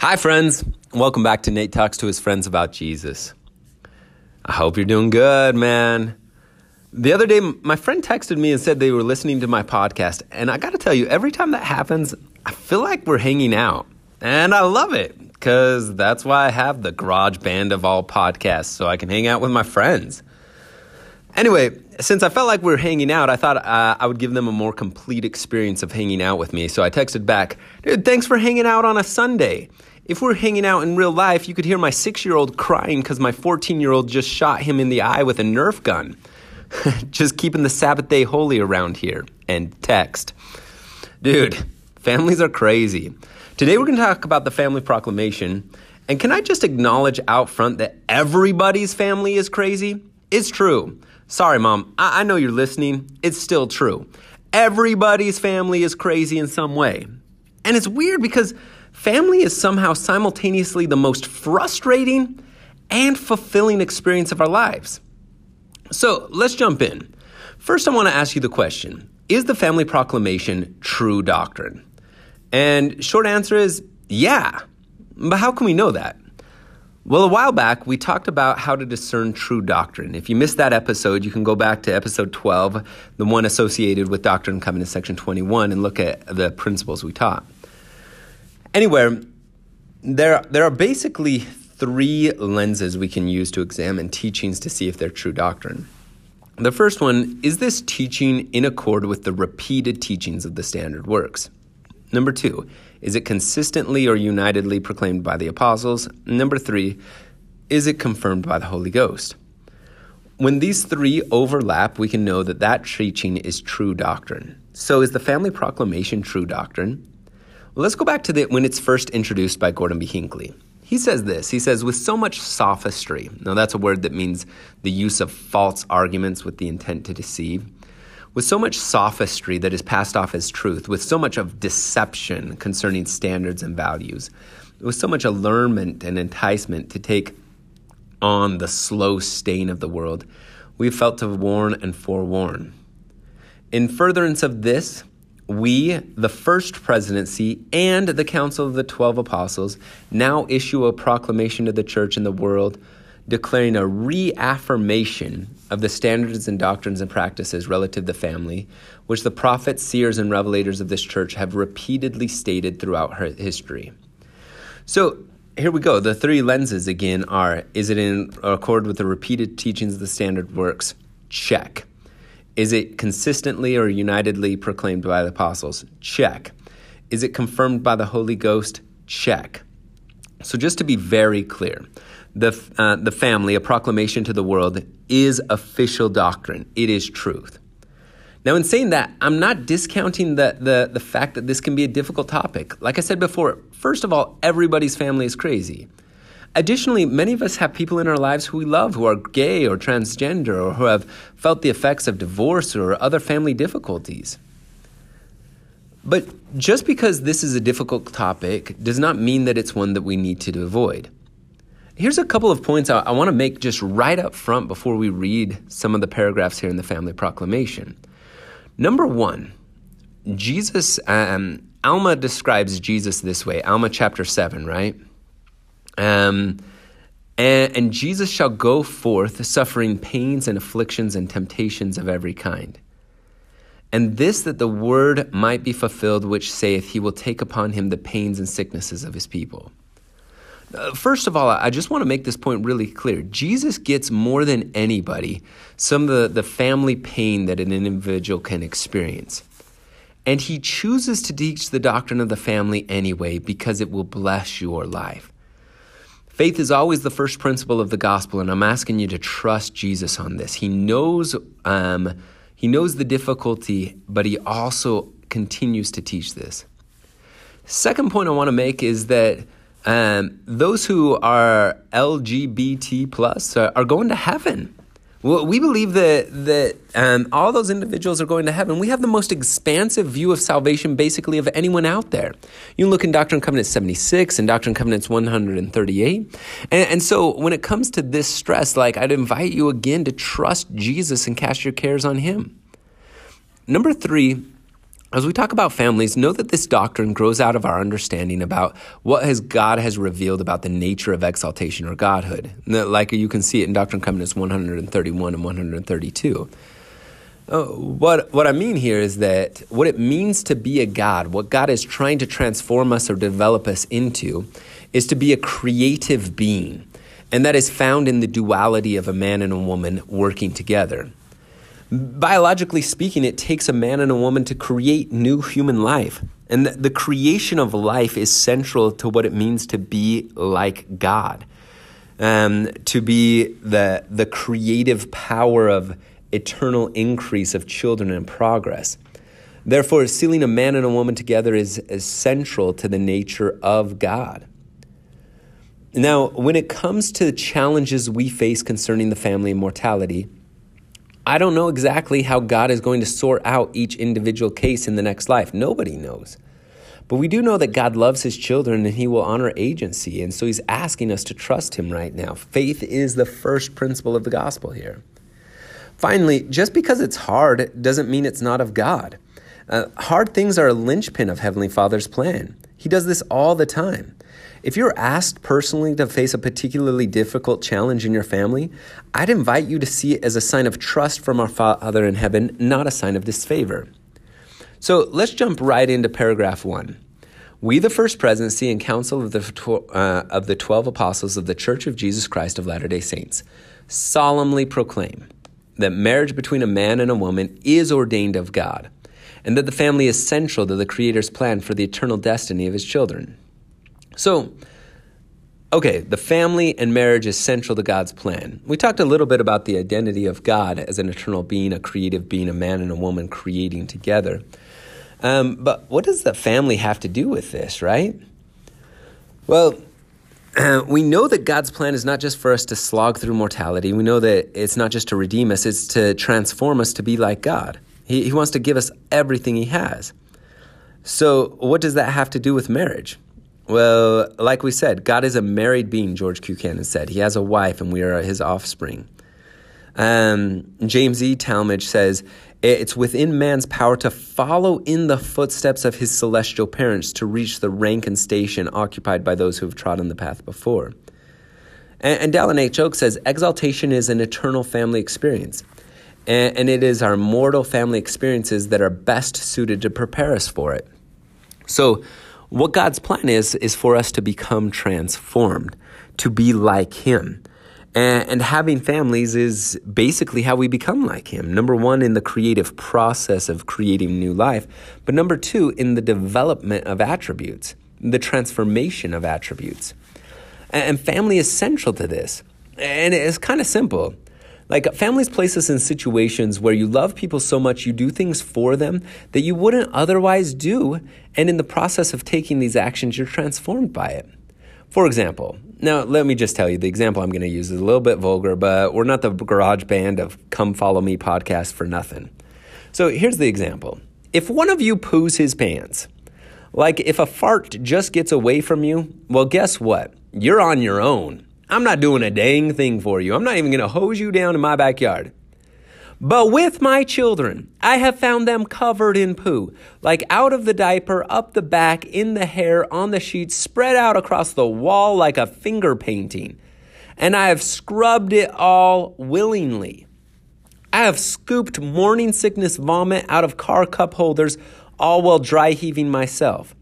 Hi, friends. Welcome back to Nate Talks to his friends about Jesus. I hope you're doing good, man. The other day, my friend texted me and said they were listening to my podcast. And I got to tell you, every time that happens, I feel like we're hanging out. And I love it because that's why I have the garage band of all podcasts so I can hang out with my friends. Anyway, since I felt like we were hanging out, I thought uh, I would give them a more complete experience of hanging out with me. So I texted back, dude, thanks for hanging out on a Sunday. If we're hanging out in real life, you could hear my six year old crying because my 14 year old just shot him in the eye with a Nerf gun. just keeping the Sabbath day holy around here. And text. Dude, families are crazy. Today we're going to talk about the family proclamation. And can I just acknowledge out front that everybody's family is crazy? It's true. Sorry, mom. I, I know you're listening. It's still true. Everybody's family is crazy in some way. And it's weird because family is somehow simultaneously the most frustrating and fulfilling experience of our lives. So let's jump in. First, I want to ask you the question Is the family proclamation true doctrine? And short answer is yeah. But how can we know that? Well, a while back, we talked about how to discern true doctrine. If you missed that episode, you can go back to episode 12, the one associated with Doctrine and Covenants, section 21, and look at the principles we taught. Anyway, there, there are basically three lenses we can use to examine teachings to see if they're true doctrine. The first one is this teaching in accord with the repeated teachings of the standard works? Number two, is it consistently or unitedly proclaimed by the apostles? Number three, is it confirmed by the Holy Ghost? When these three overlap, we can know that that teaching is true doctrine. So, is the family proclamation true doctrine? Let's go back to the, when it's first introduced by Gordon B. Hinckley. He says this He says, with so much sophistry, now that's a word that means the use of false arguments with the intent to deceive with so much sophistry that is passed off as truth, with so much of deception concerning standards and values, with so much allurement and enticement to take on the slow stain of the world, we felt to warn and forewarn. In furtherance of this, we, the first presidency, and the Council of the Twelve Apostles now issue a proclamation to the church and the world declaring a reaffirmation of the standards and doctrines and practices relative to the family, which the prophets, seers, and revelators of this church have repeatedly stated throughout her history. So, here we go. The three lenses again are is it in accord with the repeated teachings of the standard works? Check. Is it consistently or unitedly proclaimed by the apostles? Check. Is it confirmed by the Holy Ghost? Check. So, just to be very clear, the, uh, the family, a proclamation to the world, is official doctrine. It is truth. Now, in saying that, I'm not discounting the, the, the fact that this can be a difficult topic. Like I said before, first of all, everybody's family is crazy. Additionally, many of us have people in our lives who we love who are gay or transgender or who have felt the effects of divorce or other family difficulties. But just because this is a difficult topic does not mean that it's one that we need to avoid. Here's a couple of points I, I want to make just right up front before we read some of the paragraphs here in the Family Proclamation. Number one, Jesus, um, Alma describes Jesus this way Alma chapter 7, right? Um, and, and Jesus shall go forth suffering pains and afflictions and temptations of every kind. And this that the word might be fulfilled, which saith, He will take upon him the pains and sicknesses of his people. Uh, first of all, I just want to make this point really clear. Jesus gets more than anybody some of the, the family pain that an individual can experience. And he chooses to teach the doctrine of the family anyway because it will bless your life. Faith is always the first principle of the gospel, and I'm asking you to trust Jesus on this. He knows, um, he knows the difficulty, but he also continues to teach this. Second point I want to make is that um, those who are LGBT plus are, are going to heaven. Well, we believe that that um, all those individuals are going to heaven. We have the most expansive view of salvation, basically, of anyone out there. You look in Doctrine and Covenants 76 and Doctrine and Covenants 138. And, and so, when it comes to this stress, like I'd invite you again to trust Jesus and cast your cares on Him. Number three, As we talk about families, know that this doctrine grows out of our understanding about what has God has revealed about the nature of exaltation or godhood. Like you can see it in Doctrine and Covenants 131 and 132. Uh, what what I mean here is that what it means to be a God, what God is trying to transform us or develop us into, is to be a creative being, and that is found in the duality of a man and a woman working together. Biologically speaking, it takes a man and a woman to create new human life. And the, creation of life is central to what it means to be like God, um, to be the, the creative power of eternal increase of children and progress. Therefore, sealing a man and a woman together is, is central to the nature of God. Now, when it comes to the challenges we face concerning the family and mortality, I don't know exactly how God is going to sort out each individual case in the next life. Nobody knows. But we do know that God loves his children and he will honor agency. And so he's asking us to trust him right now. Faith is the first principle of the gospel here. Finally, just because it's hard doesn't mean it's not of God. Uh, hard things are a linchpin of Heavenly Father's plan. He does this all the time. If you're asked personally to face a particularly difficult challenge in your family, I'd invite you to see it as a sign of trust from our Father in heaven, not a sign of disfavor. So let's jump right into paragraph one. We, the First Presidency and Council of the, uh, of the Twelve Apostles of the Church of Jesus Christ of Latter day Saints, solemnly proclaim that marriage between a man and a woman is ordained of God, and that the family is central to the Creator's plan for the eternal destiny of His children. So, okay, the family and marriage is central to God's plan. We talked a little bit about the identity of God as an eternal being, a creative being, a man and a woman creating together. Um, but what does the family have to do with this, right? Well, we know that God's plan is not just for us to slog through mortality. We know that it's not just to redeem us, it's to transform us to be like God. He, he wants to give us everything He has. So, what does that have to do with marriage? Well, like we said, God is a married being, George Q. Cannon said. He has a wife, and we are his offspring. Um, James E. Talmage says, It's within man's power to follow in the footsteps of his celestial parents to reach the rank and station occupied by those who have trodden the path before. And, and Dallin H. Oaks says, Exaltation is an eternal family experience. And, and it is our mortal family experiences that are best suited to prepare us for it. So, what God's plan is, is for us to become transformed, to be like Him. And, and, having families is basically how we become like Him. Number one, in the creative process of creating new life, but number two, in the development of attributes, the transformation of attributes. And, and family is central to this. And it's kind of simple. Like families place us in situations where you love people so much you do things for them that you wouldn't otherwise do, and in the process of taking these actions, you're transformed by it. For example, now let me just tell you the example I'm going to use is a little bit vulgar, but we're not the garage band of Come Follow Me podcast for nothing. So here's the example. If one of you poos his pants, like if a fart just gets away from you, well, guess what? You're on your own. I'm not doing a dang thing for you. I'm not even going to hose you down in my backyard. But with my children, I have found them covered in poo, like out of the diaper, up the back, in the hair, on the sheets, spread out across the wall like a finger painting. And I have scrubbed it all willingly. I have scooped morning sickness vomit out of car cup holders, all while dry heaving myself.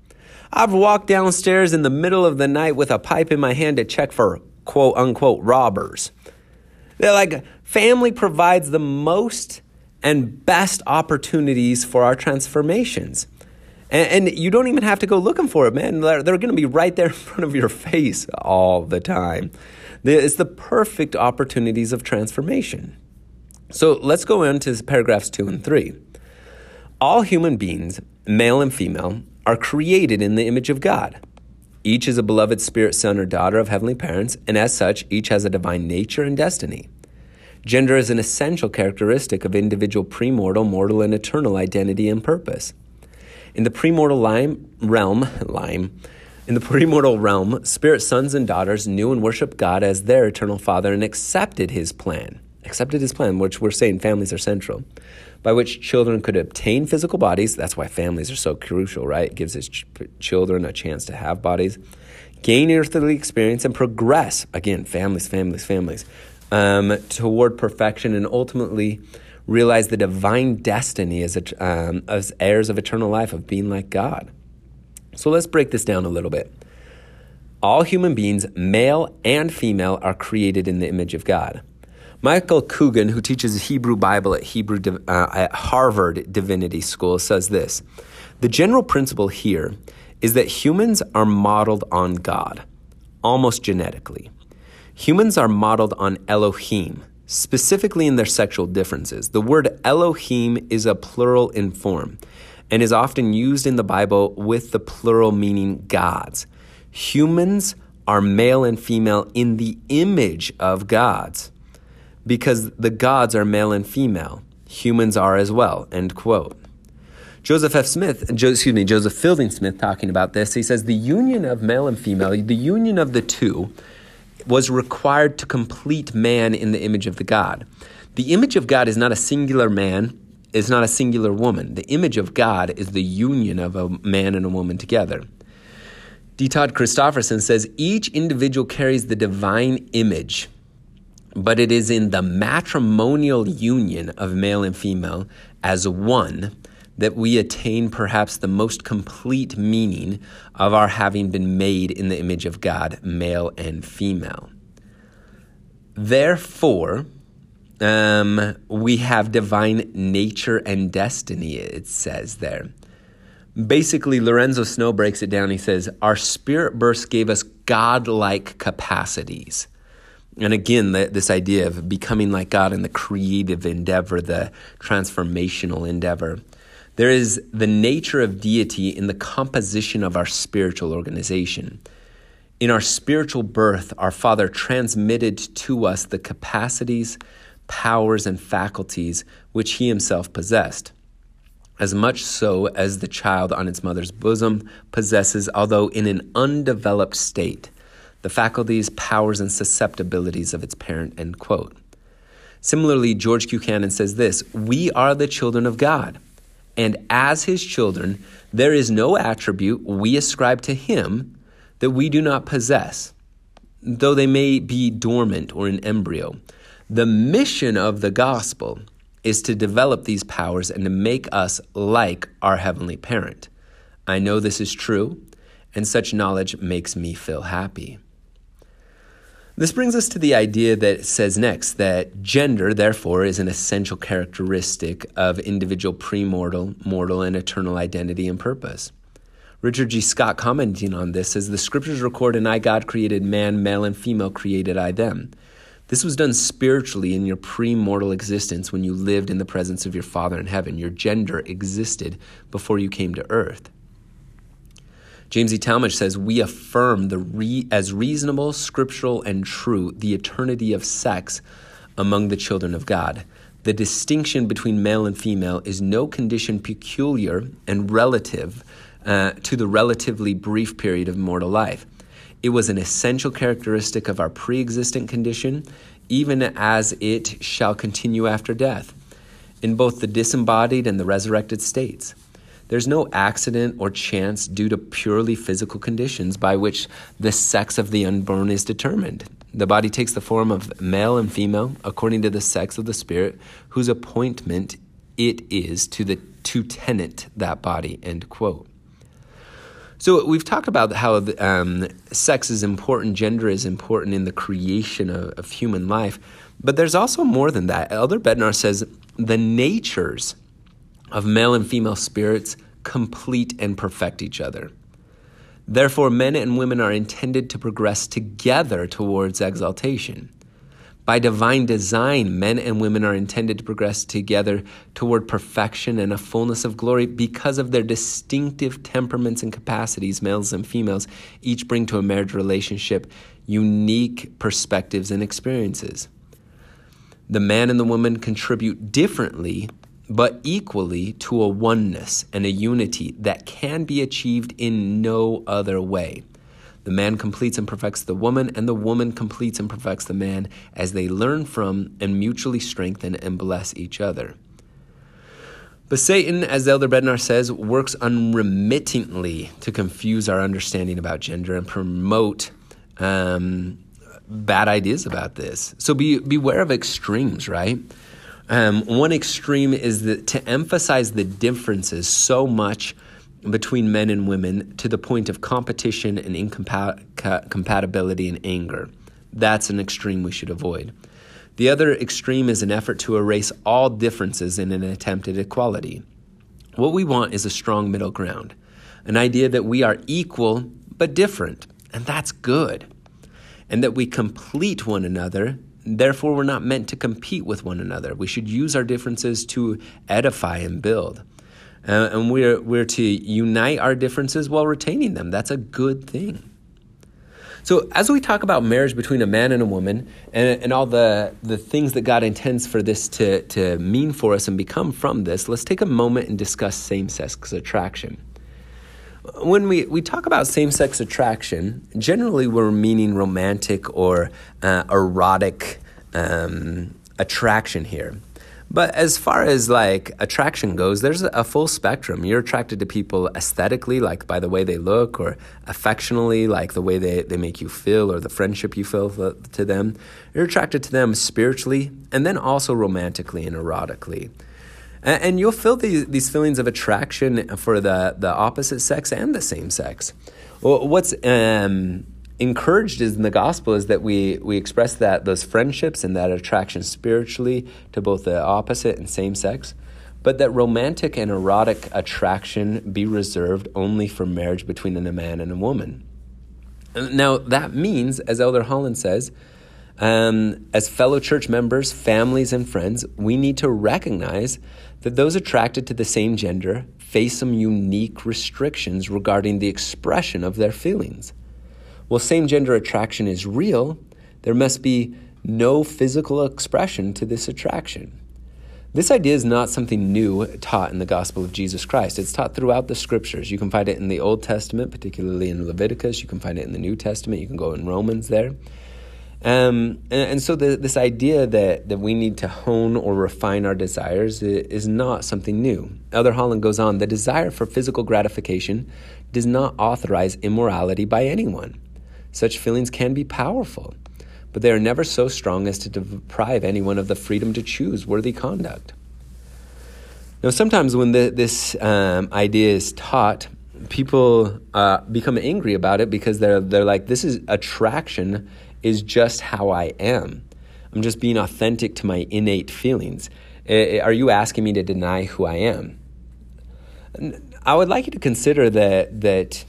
I've walked downstairs in the middle of the night with a pipe in my hand to check for quote unquote robbers. They're like, family provides the most and best opportunities for our transformations. And, and you don't even have to go looking for it, man. They're, they're going to be right there in front of your face all the time. It's the perfect opportunities of transformation. So let's go into paragraphs two and three. All human beings, male and female, are created in the image of God. Each is a beloved spirit son or daughter of heavenly parents, and as such, each has a divine nature and destiny. Gender is an essential characteristic of individual premortal, mortal, and eternal identity and purpose. In the premortal lime, realm, lime, in the premortal realm, spirit sons and daughters knew and worshiped God as their eternal Father and accepted His plan, accepted his plan, which we're saying families are central, by which children could obtain physical bodies. That's why families are so crucial, right? It gives his ch- children a chance to have bodies, gain earthly experience, and progress. Again, families, families, families, um, toward perfection and ultimately realize the divine destiny as, a, um, as heirs of eternal life, of being like God. So let's break this down a little bit. All human beings, male and female, are created in the image of God. Michael Coogan, who teaches Hebrew Bible at, Hebrew, uh, at Harvard Divinity School, says this The general principle here is that humans are modeled on God, almost genetically. Humans are modeled on Elohim, specifically in their sexual differences. The word Elohim is a plural in form and is often used in the Bible with the plural meaning gods. Humans are male and female in the image of gods because the gods are male and female. Humans are as well. End quote. Joseph F. Smith, excuse me, Joseph Fielding Smith talking about this, he says the union of male and female, the union of the two, was required to complete man in the image of the God. The image of God is not a singular man, is not a singular woman. The image of God is the union of a man and a woman together. D. Todd Christofferson says each individual carries the divine image but it is in the matrimonial union of male and female as one that we attain perhaps the most complete meaning of our having been made in the image of God, male and female. Therefore, um, we have divine nature and destiny, it says there. Basically, Lorenzo Snow breaks it down. He says, Our spirit births gave us godlike capacities and again, the, this idea of becoming like God in the creative endeavor, the transformational endeavor. There is the nature of deity in the composition of our spiritual organization. In our spiritual birth, our Father transmitted to us the capacities, powers, and faculties which He Himself possessed. As much so as the child on its mother's bosom possesses, although in an undeveloped state the faculties, powers, and susceptibilities of its parent, end quote. Similarly, George Cannon says this We are the children of God, and as his children, there is no attribute we ascribe to him that we do not possess, though they may be dormant or in embryo. The mission of the gospel is to develop these powers and to make us like our heavenly parent. I know this is true, and such knowledge makes me feel happy. This brings us to the idea that says next that gender, therefore, is an essential characteristic of individual premortal, mortal, and eternal identity and purpose. Richard G. Scott, commenting on this, says the scriptures record, And I, God, created man, male and female, created I them. This was done spiritually in your premortal existence when you lived in the presence of your Father in heaven. Your gender existed before you came to earth. James E. Talmage says, We affirm the re- as reasonable, scriptural, and true the eternity of sex among the children of God. The distinction between male and female is no condition peculiar and relative uh, to the relatively brief period of mortal life. It was an essential characteristic of our pre existent condition, even as it shall continue after death, in both the disembodied and the resurrected states. There's no accident or chance due to purely physical conditions by which the sex of the unborn is determined. The body takes the form of male and female according to the sex of the spirit, whose appointment it is to the to tenant that body. End quote. So we've talked about how um, sex is important, gender is important in the creation of, of human life, but there's also more than that. Elder Bednar says the natures of male and female spirits complete and perfect each other. Therefore, men and women are intended to progress together towards exaltation. By divine design, men and women are intended to progress together toward perfection and a fullness of glory because of their distinctive temperaments and capacities, males and females, each bring to a marriage relationship unique perspectives and experiences. The man and the woman contribute differently but equally to a oneness and a unity that can be achieved in no other way. The man completes and perfects the woman, and the woman completes and perfects the man as they learn from and mutually strengthen and bless each other. But Satan, as Elder Bednar says, works unremittingly to confuse our understanding about gender and promote um, bad ideas about this. So be beware of extremes, right? Um, one extreme is that to emphasize the differences so much between men and women to the point of competition and incompatibility and anger. That's an extreme we should avoid. The other extreme is an effort to erase all differences in an attempt at equality. What we want is a strong middle ground, an idea that we are equal but different, and that's good, and that we complete one another. Therefore, we're not meant to compete with one another. We should use our differences to edify and build. Uh, and we're, we're to unite our differences while retaining them. That's a good thing. So, as we talk about marriage between a man and a woman and, and all the, the things that God intends for this to, to mean for us and become from this, let's take a moment and discuss same sex attraction. When we, we talk about same sex attraction, generally we're meaning romantic or uh, erotic um, attraction here. But as far as like attraction goes, there's a full spectrum. You're attracted to people aesthetically, like by the way they look, or affectionally, like the way they, they make you feel, or the friendship you feel to them. You're attracted to them spiritually, and then also romantically and erotically. And, and you'll feel these, these feelings of attraction for the, the opposite sex and the same sex. Well, what's um, encouraged is in the gospel is that we we express that those friendships and that attraction spiritually to both the opposite and same sex but that romantic and erotic attraction be reserved only for marriage between a man and a woman now that means as elder holland says um, as fellow church members families and friends we need to recognize that those attracted to the same gender face some unique restrictions regarding the expression of their feelings well, same gender attraction is real, there must be no physical expression to this attraction. This idea is not something new taught in the gospel of Jesus Christ. It's taught throughout the scriptures. You can find it in the Old Testament, particularly in Leviticus. You can find it in the New Testament. You can go in Romans there. Um, and, and, so the, this idea that, that we need to hone or refine our desires is not something new. Elder Holland goes on the desire for physical gratification does not authorize immorality by anyone. Such feelings can be powerful, but they are never so strong as to deprive anyone of the freedom to choose worthy conduct. Now, sometimes when the, this um, idea is taught, people uh, become angry about it because they're, they're like, this is attraction is just how I am. I'm just being authentic to my innate feelings. Eh, eh, are you asking me to deny who I am? I would like you to consider that, that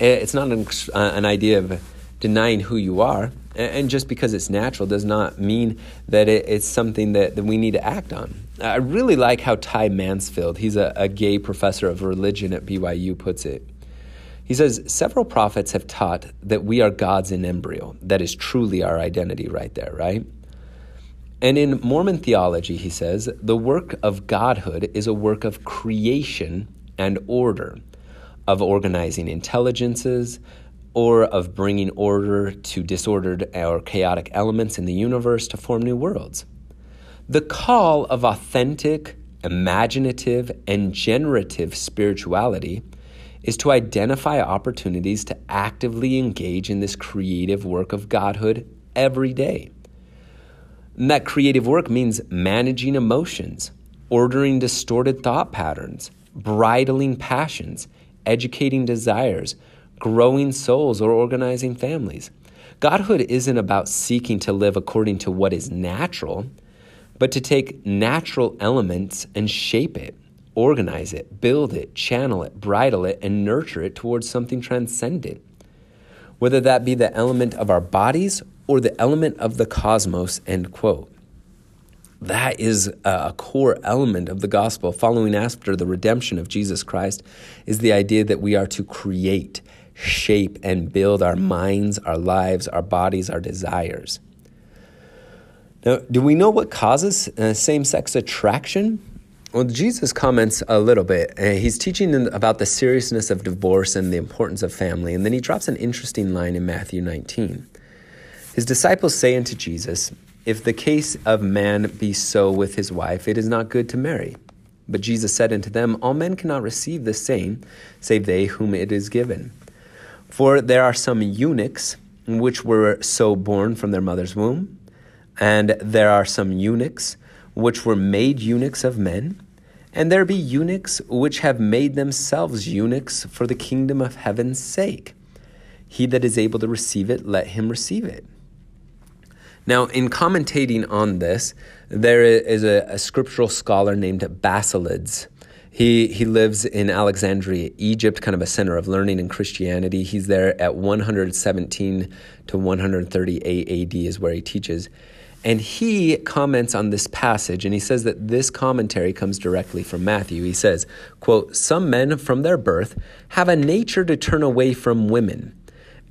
eh, it's not an, uh, an idea of denying who you are. And just because it's natural does not mean that it's something that, that we need to act on. I really like how Ty Mansfield, he's a, a gay professor of religion at BYU, puts it. He says, Several prophets have taught that we are gods in embryo. That is truly our identity right there, right? And in Mormon theology, he says, the work of godhood is a work of creation and order of organizing intelligences or of bringing order to disordered or chaotic elements in the universe to form new worlds. The call of authentic, imaginative, and generative spirituality is to identify opportunities to actively engage in this creative work of Godhood every day. And that creative work means managing emotions, ordering distorted thought patterns, bridling passions, educating desires, growing souls, or organizing families. Godhood isn't about seeking to live according to what is natural, but to take natural elements and shape it, organize it, build it, channel it, bridle it, and nurture it towards something transcendent. Whether that be the element of our bodies or the element of the cosmos, end quote. That is a core element of the gospel. Following after the redemption of Jesus Christ is the idea that we are to create, shape, and build our minds, our lives, our bodies, our desires. Now, do we know what causes uh, same sex attraction? Well, Jesus comments a little bit. He's teaching about the seriousness of divorce and the importance of family, and then he drops an interesting line in Matthew 19. His disciples say unto Jesus, If the case of man be so with his wife, it is not good to marry. But Jesus said unto them, All men cannot receive the same, save they whom it is given. For there are some eunuchs which were so born from their mother's womb, and there are some eunuchs which were made eunuchs of men, and there be eunuchs which have made themselves eunuchs for the kingdom of heaven's sake. He that is able to receive it, let him receive it. Now, in commentating on this, there is a, a scriptural scholar named Basilides. He, he lives in Alexandria, Egypt, kind of a center of learning and Christianity. He's there at 117 to 138 AD, is where he teaches. And he comments on this passage, and he says that this commentary comes directly from Matthew. He says, quote, Some men from their birth have a nature to turn away from women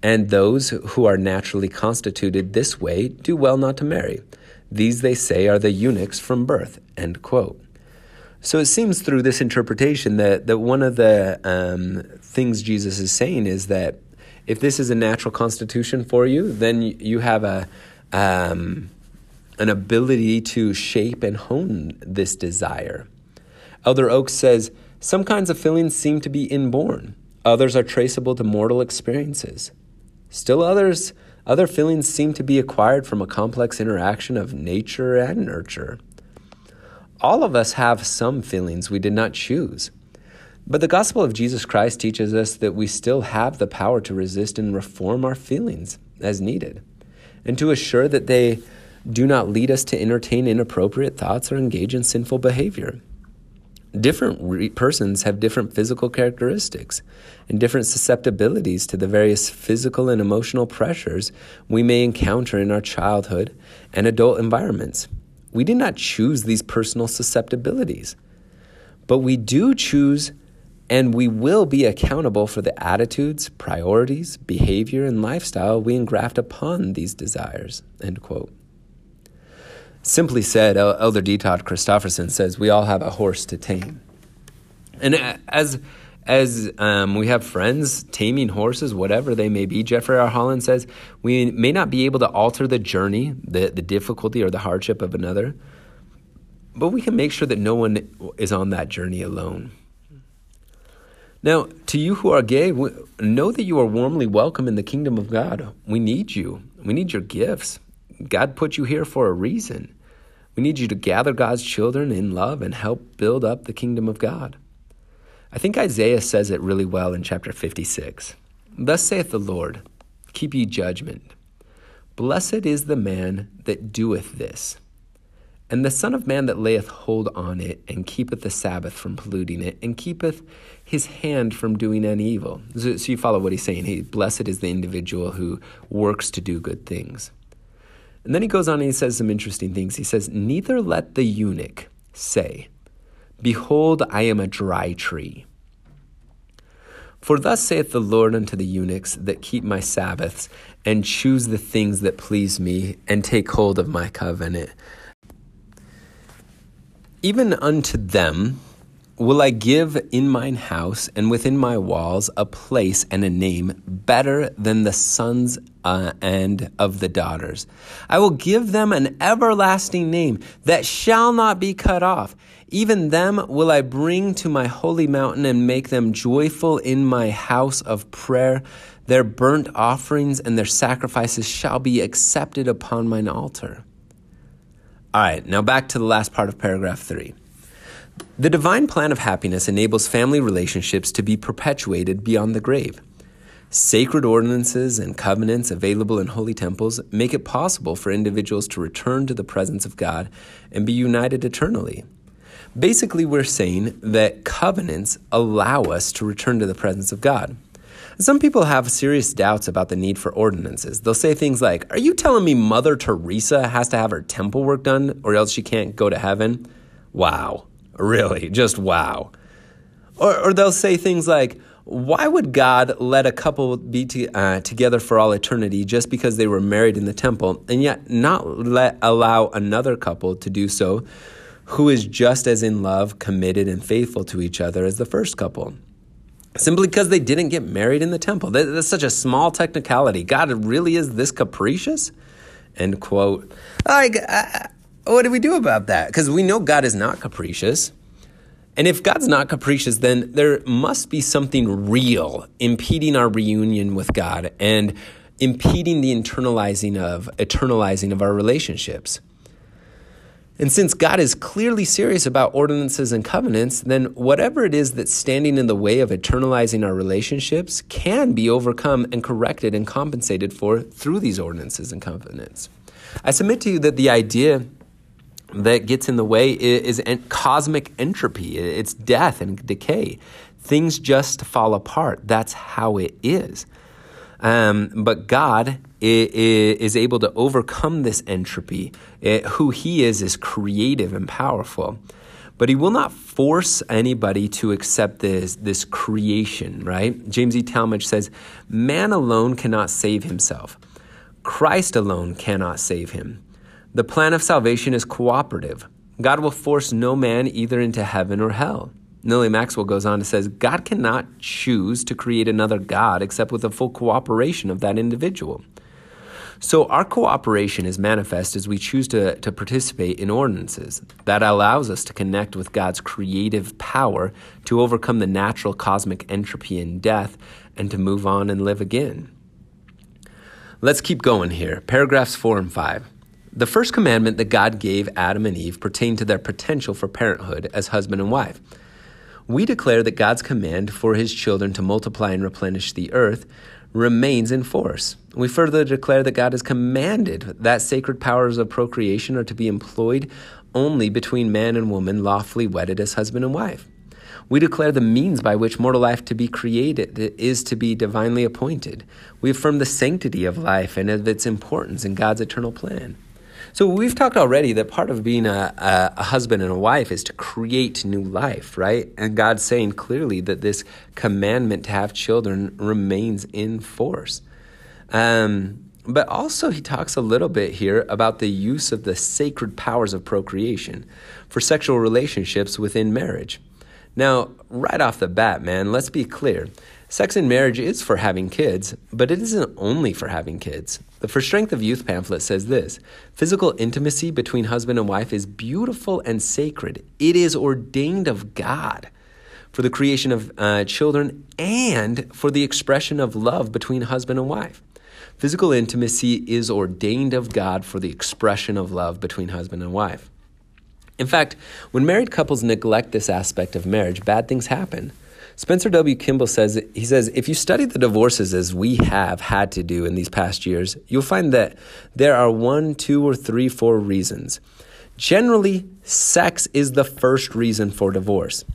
and those who are naturally constituted this way do well not to marry. These, they say, are the eunuchs from birth. End quote. So it seems through this interpretation that, that one of the um, things Jesus is saying is that if this is a natural constitution for you, then you have a um, an ability to shape and hone this desire. Elder Oaks says some kinds of feelings seem to be inborn, others are traceable to mortal experiences. Still others, other feelings seem to be acquired from a complex interaction of nature and nurture. All of us have some feelings we did not choose. But the gospel of Jesus Christ teaches us that we still have the power to resist and reform our feelings as needed, and to assure that they do not lead us to entertain inappropriate thoughts or engage in sinful behavior different re- persons have different physical characteristics and different susceptibilities to the various physical and emotional pressures we may encounter in our childhood and adult environments. We did not choose these personal susceptibilities, but we do choose and we will be accountable for the attitudes, priorities, behavior, and lifestyle we engraft upon these desires. End quote. Simply said, Elder D. Todd Christofferson says, we all have a horse to tame. And as as um, we have friends taming horses, whatever they may be, Jeffrey R. Holland says, we may not be able to alter the journey, the, the difficulty or the hardship of another, but we can make sure that no one is on that journey alone. Now, to you who are gay, know that you are warmly welcome in the kingdom of God. We need you, we need your gifts. God put you here for a reason. We need you to gather God's children in love and help build up the kingdom of God. I think Isaiah says it really well in chapter 56. Thus saith the Lord, Keep ye judgment. Blessed is the man that doeth this, and the Son of Man that layeth hold on it, and keepeth the Sabbath from polluting it, and keepeth his hand from doing any evil. So, so you follow what he's saying. He, blessed is the individual who works to do good things. And then he goes on and he says some interesting things. He says, Neither let the eunuch say, Behold, I am a dry tree. For thus saith the Lord unto the eunuchs that keep my Sabbaths, and choose the things that please me, and take hold of my covenant. Even unto them will I give in mine house and within my walls a place and a name better than the sons uh, and of the daughters. I will give them an everlasting name that shall not be cut off. Even them will I bring to my holy mountain and make them joyful in my house of prayer. Their burnt offerings and their sacrifices shall be accepted upon mine altar. All right, now back to the last part of paragraph three. The divine plan of happiness enables family relationships to be perpetuated beyond the grave. Sacred ordinances and covenants available in holy temples make it possible for individuals to return to the presence of God and be united eternally. Basically, we're saying that covenants allow us to return to the presence of God. Some people have serious doubts about the need for ordinances. They'll say things like, Are you telling me Mother Teresa has to have her temple work done or else she can't go to heaven? Wow, really, just wow. Or, or they'll say things like, why would God let a couple be to, uh, together for all eternity just because they were married in the temple and yet not let allow another couple to do so who is just as in love, committed, and faithful to each other as the first couple. Simply because they didn't get married in the temple. That's such a small technicality. God really is this capricious? End quote. Uh, Oh, what do we do about that? Because we know God is not capricious. And if God's not capricious, then there must be something real impeding our reunion with God and impeding the internalizing of eternalizing of our relationships. And since God is clearly serious about ordinances and covenants, then whatever it is that's standing in the way of eternalizing our relationships can be overcome and corrected and compensated for through these ordinances and covenants. I submit to you that the idea that gets in the way is, cosmic entropy, it's death and decay. Things just fall apart. That's how it is. Um, but God is able to overcome this entropy. It, who He is is creative and powerful. But He will not force anybody to accept this, this creation, right? James E. Talmage says, Man alone cannot save himself, Christ alone cannot save him. The plan of salvation is cooperative. God will force no man either into heaven or hell. Neal Maxwell goes on to says, God cannot choose to create another God except with the full cooperation of that individual. So our cooperation is manifest as we choose to, to participate in ordinances. That allows us to connect with God's creative power to overcome the natural cosmic entropy and death and to move on and live again. Let's keep going here. Paragraphs 4 and 5. The first commandment that God gave Adam and Eve pertained to their potential for parenthood as husband and wife we declare that God's command for his children to multiply and replenish the earth remains in force. We further declare that God has commanded that sacred powers of procreation are to be employed only between man and woman lawfully wedded as husband and wife. We declare the means by which mortal life to be created is to be divinely appointed. We affirm the sanctity of life and of its importance in God's eternal plan. So we've talked already that part of being a, a, a, husband and a wife is to create new life, right? And God's saying clearly that this commandment to have children remains in force. Um, but also, he talks a little bit here about the use of the sacred powers of procreation for sexual relationships within marriage. Now, right off the bat, man, let's be clear. Sex in marriage is for having kids, but it isn't only for having kids. The For Strength of Youth pamphlet says this Physical intimacy between husband and wife is beautiful and sacred. It is ordained of God for the creation of uh, children and for the expression of love between husband and wife. Physical intimacy is ordained of God for the expression of love between husband and wife. In fact, when married couples neglect this aspect of marriage, bad things happen. Spencer W. Kimball says he says if you study the divorces as we have had to do in these past years, you'll find that there are one, two, or three, four reasons. Generally, sex is the first reason for divorce.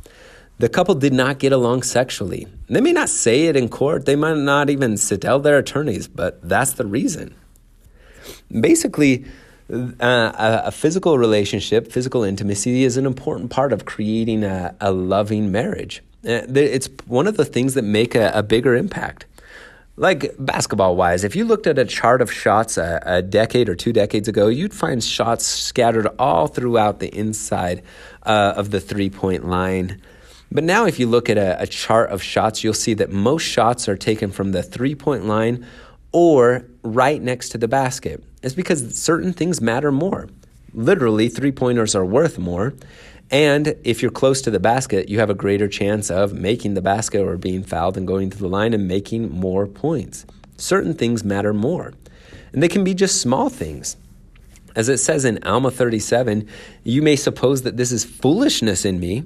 The couple did not get along sexually. They may not say it in court, they might not even sit tell their attorneys, but that's the reason. Basically, uh, a, physical relationship, physical intimacy, is an important part of creating a, a loving marriage. Uh, it's one of the things that make a, a bigger impact. Like basketball wise, if you looked at a chart of shots a, a, decade or two decades ago, you'd find shots scattered all throughout the inside uh, of the three point line. But now, if you look at a, a chart of shots, you'll see that most shots are taken from the three point line or right next to the basket. It's because certain things matter more. Literally, three pointers are worth more. And if you're close to the basket, you have a greater chance of making the basket or being fouled and going to the line and making more points. Certain things matter more. And they can be just small things. As it says in Alma 37, you may suppose that this is foolishness in me,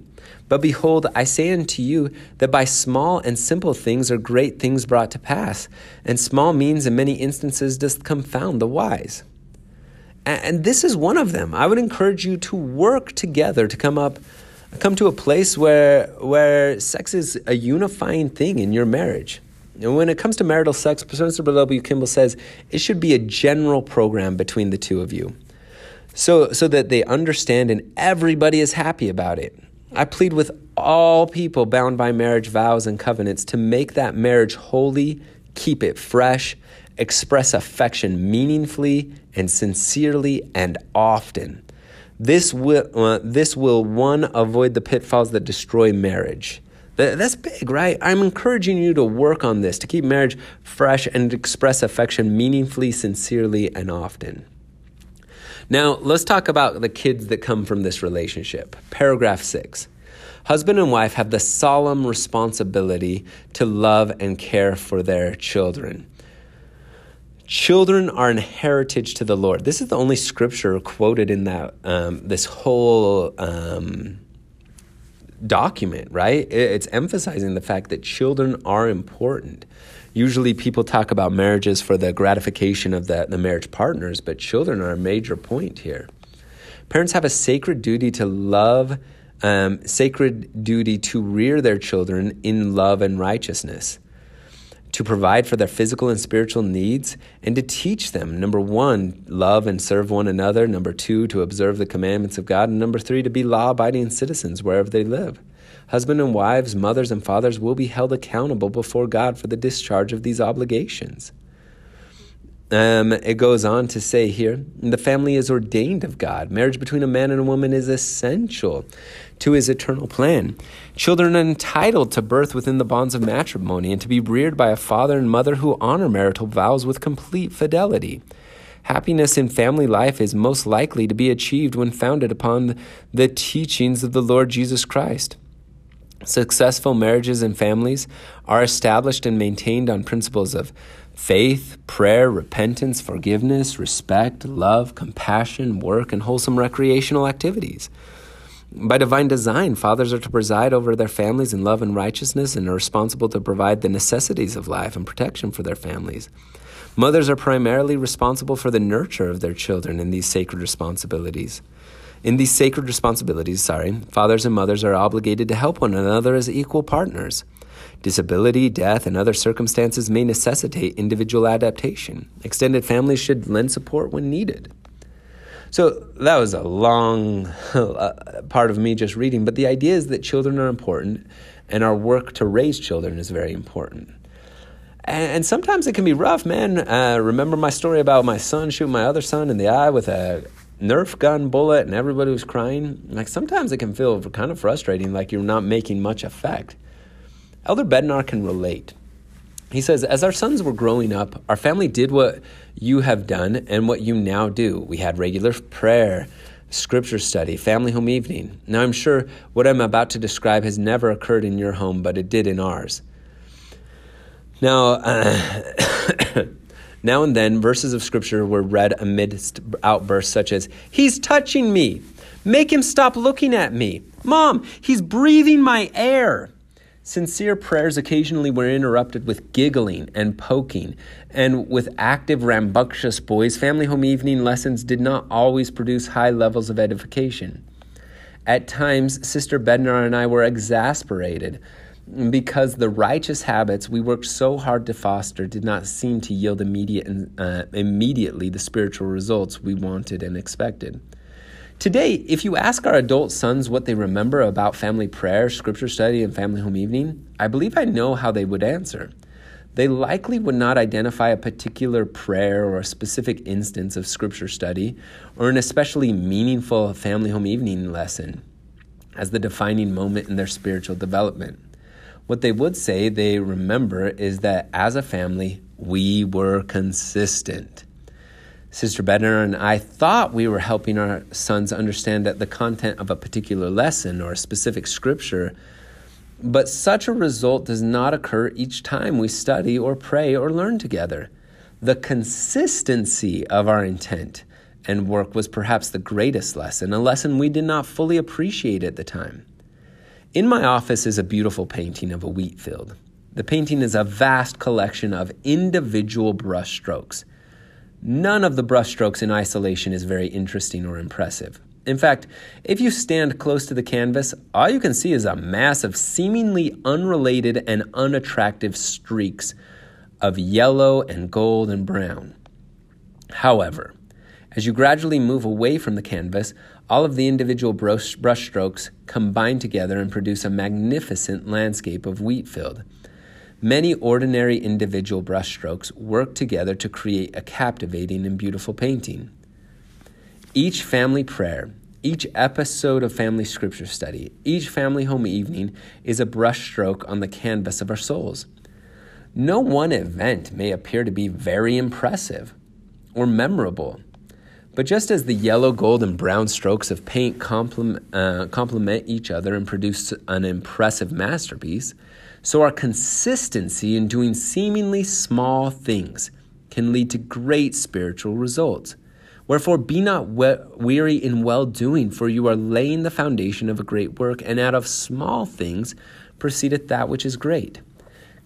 but behold, I say unto you that by small and simple things are great things brought to pass, and small means in many instances doth confound the wise. And this is one of them. I would encourage you to work together to come up come to a place where where sex is a unifying thing in your marriage. And when it comes to marital sex, Spencer W. Kimball says it should be a general program between the two of you. So so that they understand and everybody is happy about it. I plead with all people bound by marriage vows and covenants to make that marriage holy, keep it fresh, express affection meaningfully and sincerely and often. This will, uh, this will one, avoid the pitfalls that destroy marriage. That's big, right? I'm encouraging you to work on this, to keep marriage fresh and express affection meaningfully, sincerely, and often. Now, let's talk about the kids that come from this relationship. Paragraph six. Husband and wife have the solemn responsibility to love and care for their children. Children are an heritage to the Lord. This is the only scripture quoted in that um, this whole um, document, right? It's emphasizing the fact that children are important. Usually, people talk about marriages for the gratification of the, the marriage partners, but children are a major point here. Parents have a sacred duty to love, um, sacred duty to rear their children in love and righteousness to provide for their physical and spiritual needs, and to teach them number one, love and serve one another, number two, to observe the commandments of God, and number three, to be law abiding citizens wherever they live. Husband and wives, mothers and fathers will be held accountable before God for the discharge of these obligations. Um, it goes on to say here the family is ordained of God. Marriage between a man and a woman is essential to his eternal plan. Children are entitled to birth within the bonds of matrimony and to be reared by a father and mother who honor marital vows with complete fidelity. Happiness in family life is most likely to be achieved when founded upon the teachings of the Lord Jesus Christ. Successful marriages and families are established and maintained on principles of faith, prayer, repentance, forgiveness, respect, love, compassion, work, and wholesome recreational activities. By divine design, fathers are to preside over their families in love and righteousness and are responsible to provide the necessities of life and protection for their families. Mothers are primarily responsible for the nurture of their children in these sacred responsibilities. In these sacred responsibilities, sorry, fathers and mothers are obligated to help one another as equal partners. Disability, death, and other circumstances may necessitate individual adaptation. Extended families should lend support when needed. So that was a long uh, part of me just reading, but the idea is that children are important and our work to raise children is very important. And, sometimes it can be rough, man. Uh, remember my story about my son shooting my other son in the eye with a Nerf gun bullet and everybody was crying. Like sometimes it can feel kind of frustrating, like you're not making much effect. Elder Bednar can relate. He says, As our sons were growing up, our family did what you have done and what you now do. We had regular prayer, scripture study, family home evening. Now, I'm sure what I'm about to describe has never occurred in your home, but it did in ours. Now, uh, Now and then, verses of scripture were read amidst outbursts such as, He's touching me! Make him stop looking at me! Mom, he's breathing my air! Sincere prayers occasionally were interrupted with giggling and poking, and with active, rambunctious boys, family home evening lessons did not always produce high levels of edification. At times, Sister Bednar and I were exasperated because the righteous habits we worked so hard to foster did not seem to yield immediate, uh, immediately the spiritual results we wanted and expected. Today, if you ask our adult sons what they remember about family prayer, scripture study, and family home evening, I believe I know how they would answer. They likely would not identify a particular prayer or a specific instance of scripture study or an especially meaningful family home evening lesson as the defining moment in their spiritual development. What they would say they remember is that as a family, we were consistent. Sister Bednar and I thought we were helping our sons understand that the content of a particular lesson or a specific scripture, but such a result does not occur each time we study or pray or learn together. The consistency of our intent and work was perhaps the greatest lesson, a lesson we did not fully appreciate at the time. In my office is a beautiful painting of a wheat field. The painting is a vast collection of individual brushstrokes. None of the brushstrokes in isolation is very interesting or impressive. In fact, if you stand close to the canvas, all you can see is a mass of seemingly unrelated and unattractive streaks of yellow and gold and brown. However, as you gradually move away from the canvas, all of the individual brush, strokes combine together and produce a magnificent landscape of wheat field. Many ordinary individual brushstrokes work together to create a captivating and beautiful painting. Each family prayer, Each episode of Family Scripture Study, each family home evening is a brushstroke on the canvas of our souls. No one event may appear to be very impressive or memorable, but just as the yellow, gold, and brown strokes of paint complement, uh, complement each other and produce an impressive masterpiece, so our consistency in doing seemingly small things can lead to great spiritual results. Wherefore, be not we- weary in well doing, for you are laying the foundation of a great work, and out of small things proceedeth that which is great.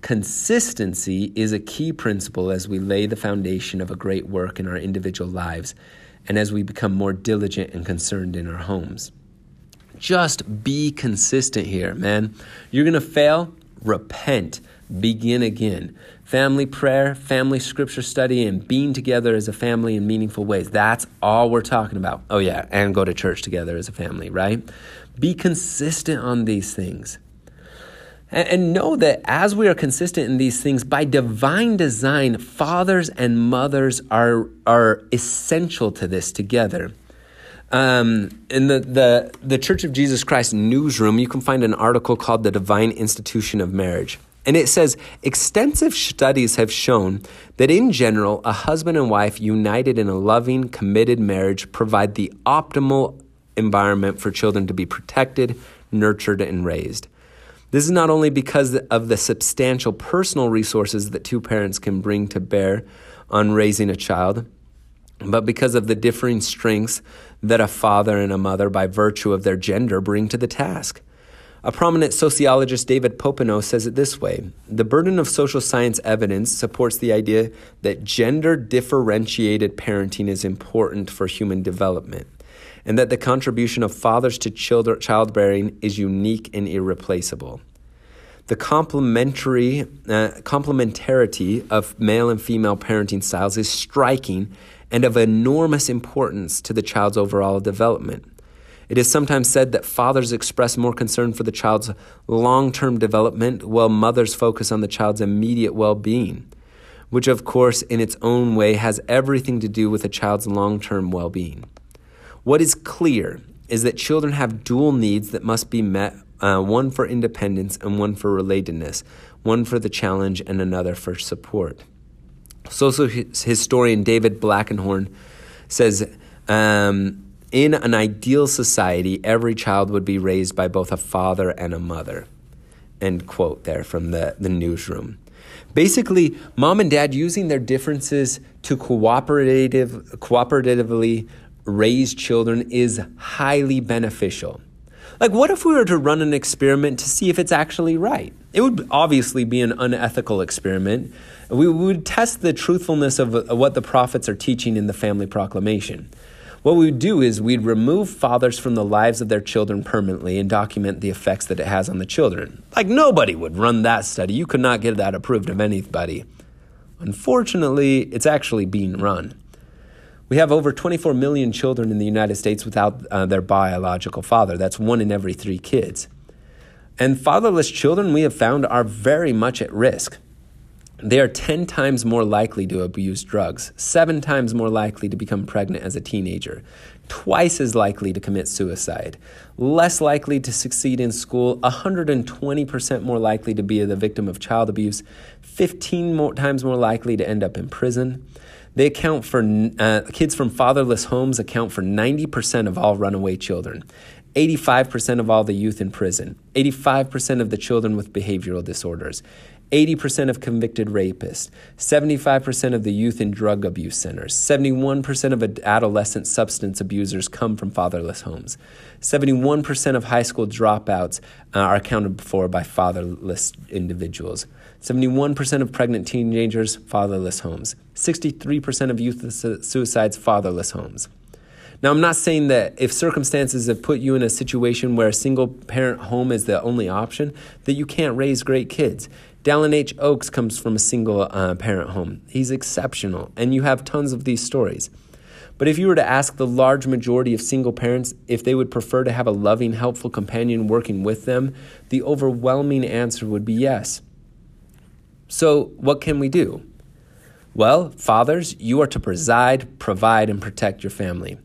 Consistency is a key principle as we lay the foundation of a great work in our individual lives and as we become more diligent and concerned in our homes. Just be consistent here, man. You're going to fail, repent, begin again. Family prayer, family scripture study, and being together as a family in meaningful ways. That's all we're talking about. Oh, yeah, and go to church together as a family, right? Be consistent on these things. And, know that as we are consistent in these things, by divine design, fathers and mothers are, are essential to this together. Um, in the, the, the Church of Jesus Christ newsroom, you can find an article called The Divine Institution of Marriage. And it says extensive studies have shown that in general, a husband and wife united in a loving, committed marriage provide the optimal environment for children to be protected, nurtured, and raised. This is not only because of the substantial personal resources that two parents can bring to bear on raising a child, but because of the differing strengths that a father and a mother, by virtue of their gender, bring to the task. A prominent sociologist, David Popenoe, says it this way The burden of social science evidence supports the idea that gender differentiated parenting is important for human development, and that the contribution of fathers to childbearing is unique and irreplaceable. The complementary uh, complementarity of male and female parenting styles is striking and of enormous importance to the child's overall development. It is sometimes said that fathers express more concern for the child's long term development, while mothers focus on the child's immediate well being, which, of course, in its own way has everything to do with a child's long term well being. What is clear is that children have dual needs that must be met uh, one for independence and one for relatedness, one for the challenge and another for support. Social historian David Blankenhorn says, um, in an ideal society, every child would be raised by both a father and a mother. End quote there from the, the newsroom. Basically, mom and dad using their differences to cooperative, cooperatively raise children is highly beneficial. Like, what if we were to run an experiment to see if it's actually right? It would obviously be an unethical experiment. We would test the truthfulness of what the prophets are teaching in the family proclamation. What we would do is we'd remove fathers from the lives of their children permanently and document the effects that it has on the children. Like nobody would run that study. You could not get that approved of anybody. Unfortunately, it's actually being run. We have over 24 million children in the United States without uh, their biological father. That's one in every three kids. And fatherless children, we have found, are very much at risk. They are 10 times more likely to abuse drugs, seven times more likely to become pregnant as a teenager, twice as likely to commit suicide, less likely to succeed in school, 120% more likely to be the victim of child abuse, 15 more times more likely to end up in prison. They account for uh, kids from fatherless homes account for 90% of all runaway children. 85% of all the youth in prison, 85% of the children with behavioral disorders, 80% of convicted rapists, 75% of the youth in drug abuse centers, 71% of adolescent substance abusers come from fatherless homes, 71% of high school dropouts uh, are accounted for by fatherless individuals, 71% of pregnant teenagers, fatherless homes, 63% of youth suicides, fatherless homes. Now, I'm not saying that if circumstances have put you in a situation where a single parent home is the only option, that you can't raise great kids. Dallin H. Oaks comes from a single uh, parent home. He's exceptional, and you have tons of these stories. But if you were to ask the large majority of single parents if they would prefer to have a loving, helpful companion working with them, the overwhelming answer would be yes. So, what can we do? Well, fathers, you are to preside, provide, and protect your family.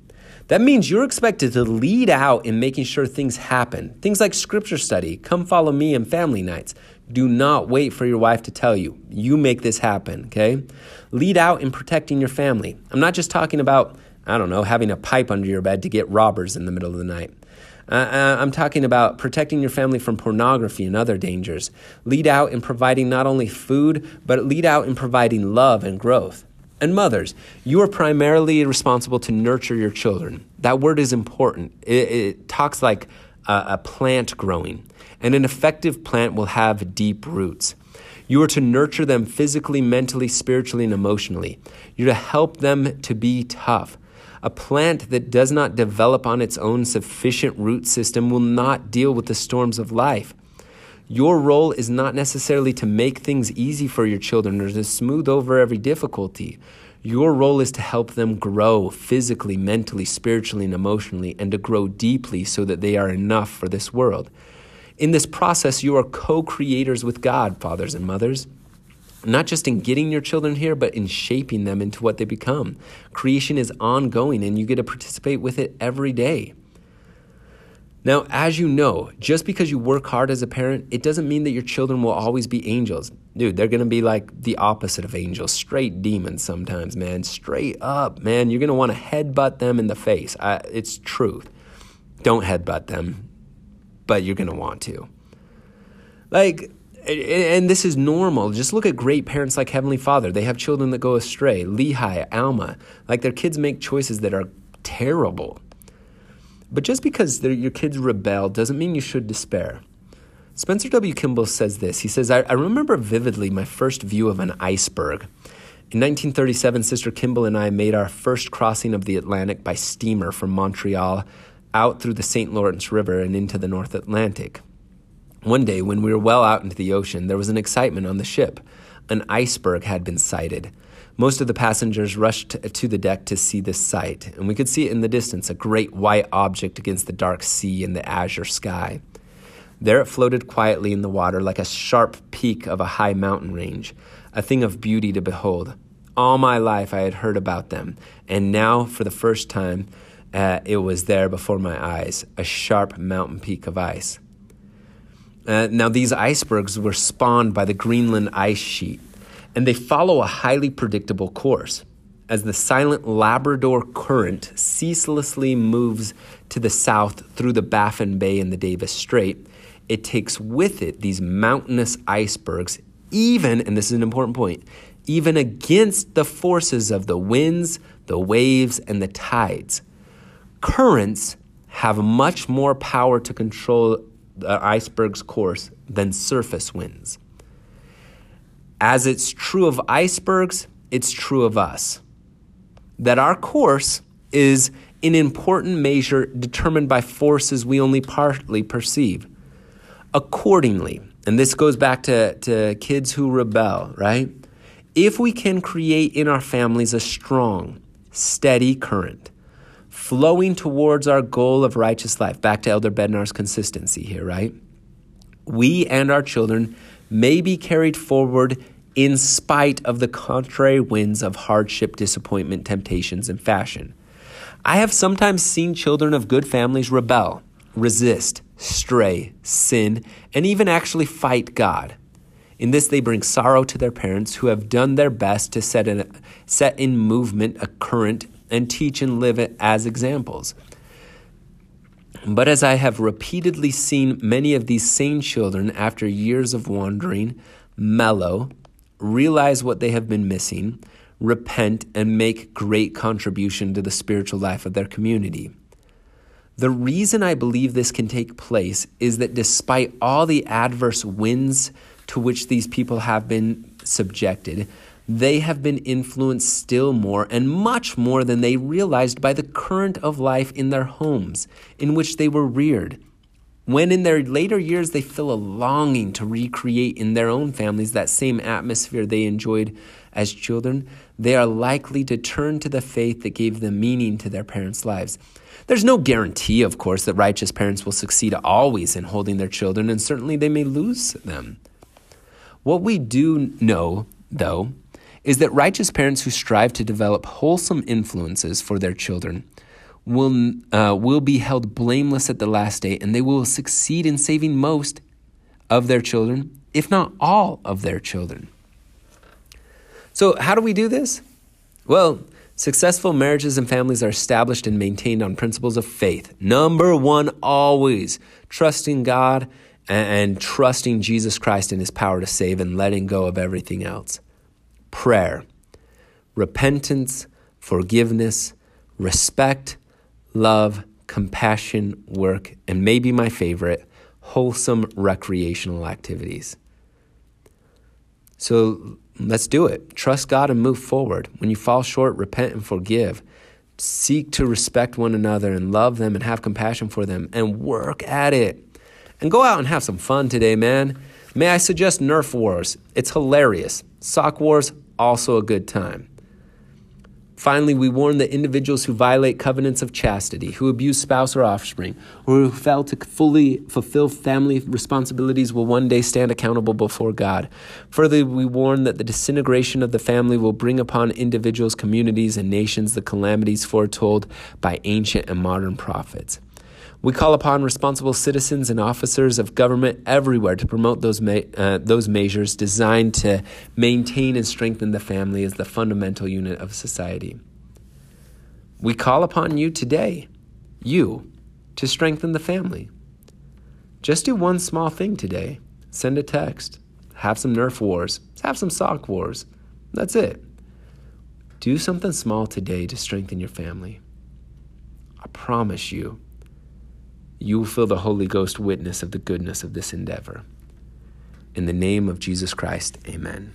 That means you're expected to lead out in making sure things happen. Things like scripture study, come follow me, and family nights. Do not wait for your wife to tell you. You make this happen, okay? Lead out in protecting your family. I'm not just talking about, I don't know, having a pipe under your bed to get robbers in the middle of the night. Uh, uh, I'm talking about protecting your family from pornography and other dangers. Lead out in providing not only food, but lead out in providing love and growth. And mothers, you are primarily responsible to nurture your children. That word is important. It, it talks like a, a plant growing, and an effective plant will have deep roots. You are to nurture them physically, mentally, spiritually, and emotionally. You're to help them to be tough. A plant that does not develop on its own sufficient root system will not deal with the storms of life. Your role is not necessarily to make things easy for your children or to smooth over every difficulty. Your role is to help them grow physically, mentally, spiritually, and emotionally, and to grow deeply so that they are enough for this world. In this process, you are co creators with God, fathers and mothers not just in getting your children here, but in shaping them into what they become. Creation is ongoing and you get to participate with it every day. Now, as you know, just because you work hard as a parent, it doesn't mean that your children will always be angels. Dude, they're to be like the opposite of angels, straight demons sometimes, man. Straight up, man. You're want to headbutt them in the face. I, it's truth. Don't headbutt them, but you're to want to. Like, and this is normal. Just look at great parents like Heavenly Father. They have children that go astray. Lehi, Alma, like their kids make choices that are terrible. But just because your kids rebel doesn't mean you should despair. Spencer W. Kimball says this. He says, I, I remember vividly my first view of an iceberg. In 1937, Sister Kimball and I made our first crossing of the Atlantic by steamer from Montreal out through the St. Lawrence River and into the North Atlantic. One day, when we were well out into the ocean, there was an excitement on the ship. An iceberg had been sighted. Most of the passengers rushed to the deck to see this sight, and we could see it in the distance, a great white object against the dark sea and the azure sky. There it floated quietly in the water like a sharp peak of a high mountain range, a thing of beauty to behold. All my life I had heard about them, and now, for the first time, uh, it was there before my eyes, a sharp mountain peak of ice. Uh, now, these icebergs were spawned by the Greenland ice sheet, and they follow a highly predictable course. As the silent Labrador Current ceaselessly moves to the south through the Baffin Bay and the Davis Strait, it takes with it these mountainous icebergs, even, and this is an important point, even against the forces of the winds, the waves, and the tides. Currents have much more power to control the iceberg's course than surface winds. As it's true of icebergs, it's true of us. That our course is in important measure determined by forces we only partly perceive. Accordingly, and this goes back to, to kids who rebel, right? If we can create in our families a strong, steady current, flowing towards our goal of righteous life. Back to Elder Bednar's consistency here, right? We and our children may be carried forward in spite of the contrary winds of hardship, disappointment, temptations, and fashion. I have sometimes seen children of good families rebel, resist, stray, sin, and even actually fight God. In this, they bring sorrow to their parents who have done their best to set in, set in movement a current and teach and live it as examples. But as I have repeatedly seen many of these same children, after years of wandering, mellow, realize what they have been missing, repent, and make great contribution to the spiritual life of their community. The reason I believe this can take place is that despite all the adverse winds to which these people have been subjected, they have been influenced still more and much more than they realized by the current of life in their homes in which they were reared. When in their later years they feel a longing to recreate in their own families that same atmosphere they enjoyed as children, they are likely to turn to the faith that gave them meaning to their parents' lives. There's no guarantee, of course, that righteous parents will succeed always in holding their children, and certainly they may lose them. What we do know, though, is that righteous parents who strive to develop wholesome influences for their children will, uh, will be held blameless at the last day, and they will succeed in saving most of their children, if not all of their children. So, how do we do this? Well, successful marriages and families are established and maintained on principles of faith. Number one, always trusting God and, trusting Jesus Christ and his power to save and letting go of everything else. Prayer, repentance, forgiveness, respect, love, compassion, work, and maybe my favorite, wholesome recreational activities. So let's do it. Trust God and move forward. When you fall short, repent and forgive. Seek to respect one another and love them and have compassion for them and work at it. And go out and have some fun today, man. May I suggest Nerf Wars? It's hilarious. Sock Wars, also a good time. Finally, we warn that individuals who violate covenants of chastity, who abuse spouse or offspring, or who fail to fully fulfill family responsibilities will one day stand accountable before God. Further, we warn that the disintegration of the family will bring upon individuals, communities, and nations the calamities foretold by ancient and modern prophets. We call upon responsible citizens and officers of government everywhere to promote those, uh, those measures designed to maintain and strengthen the family as the fundamental unit of society. We call upon you today, you, to strengthen the family. Just do one small thing today send a text, have some Nerf wars, have some sock wars. That's it. Do something small today to strengthen your family. I promise you you will feel the Holy Ghost witness of the goodness of this endeavor. In the name of Jesus Christ, amen.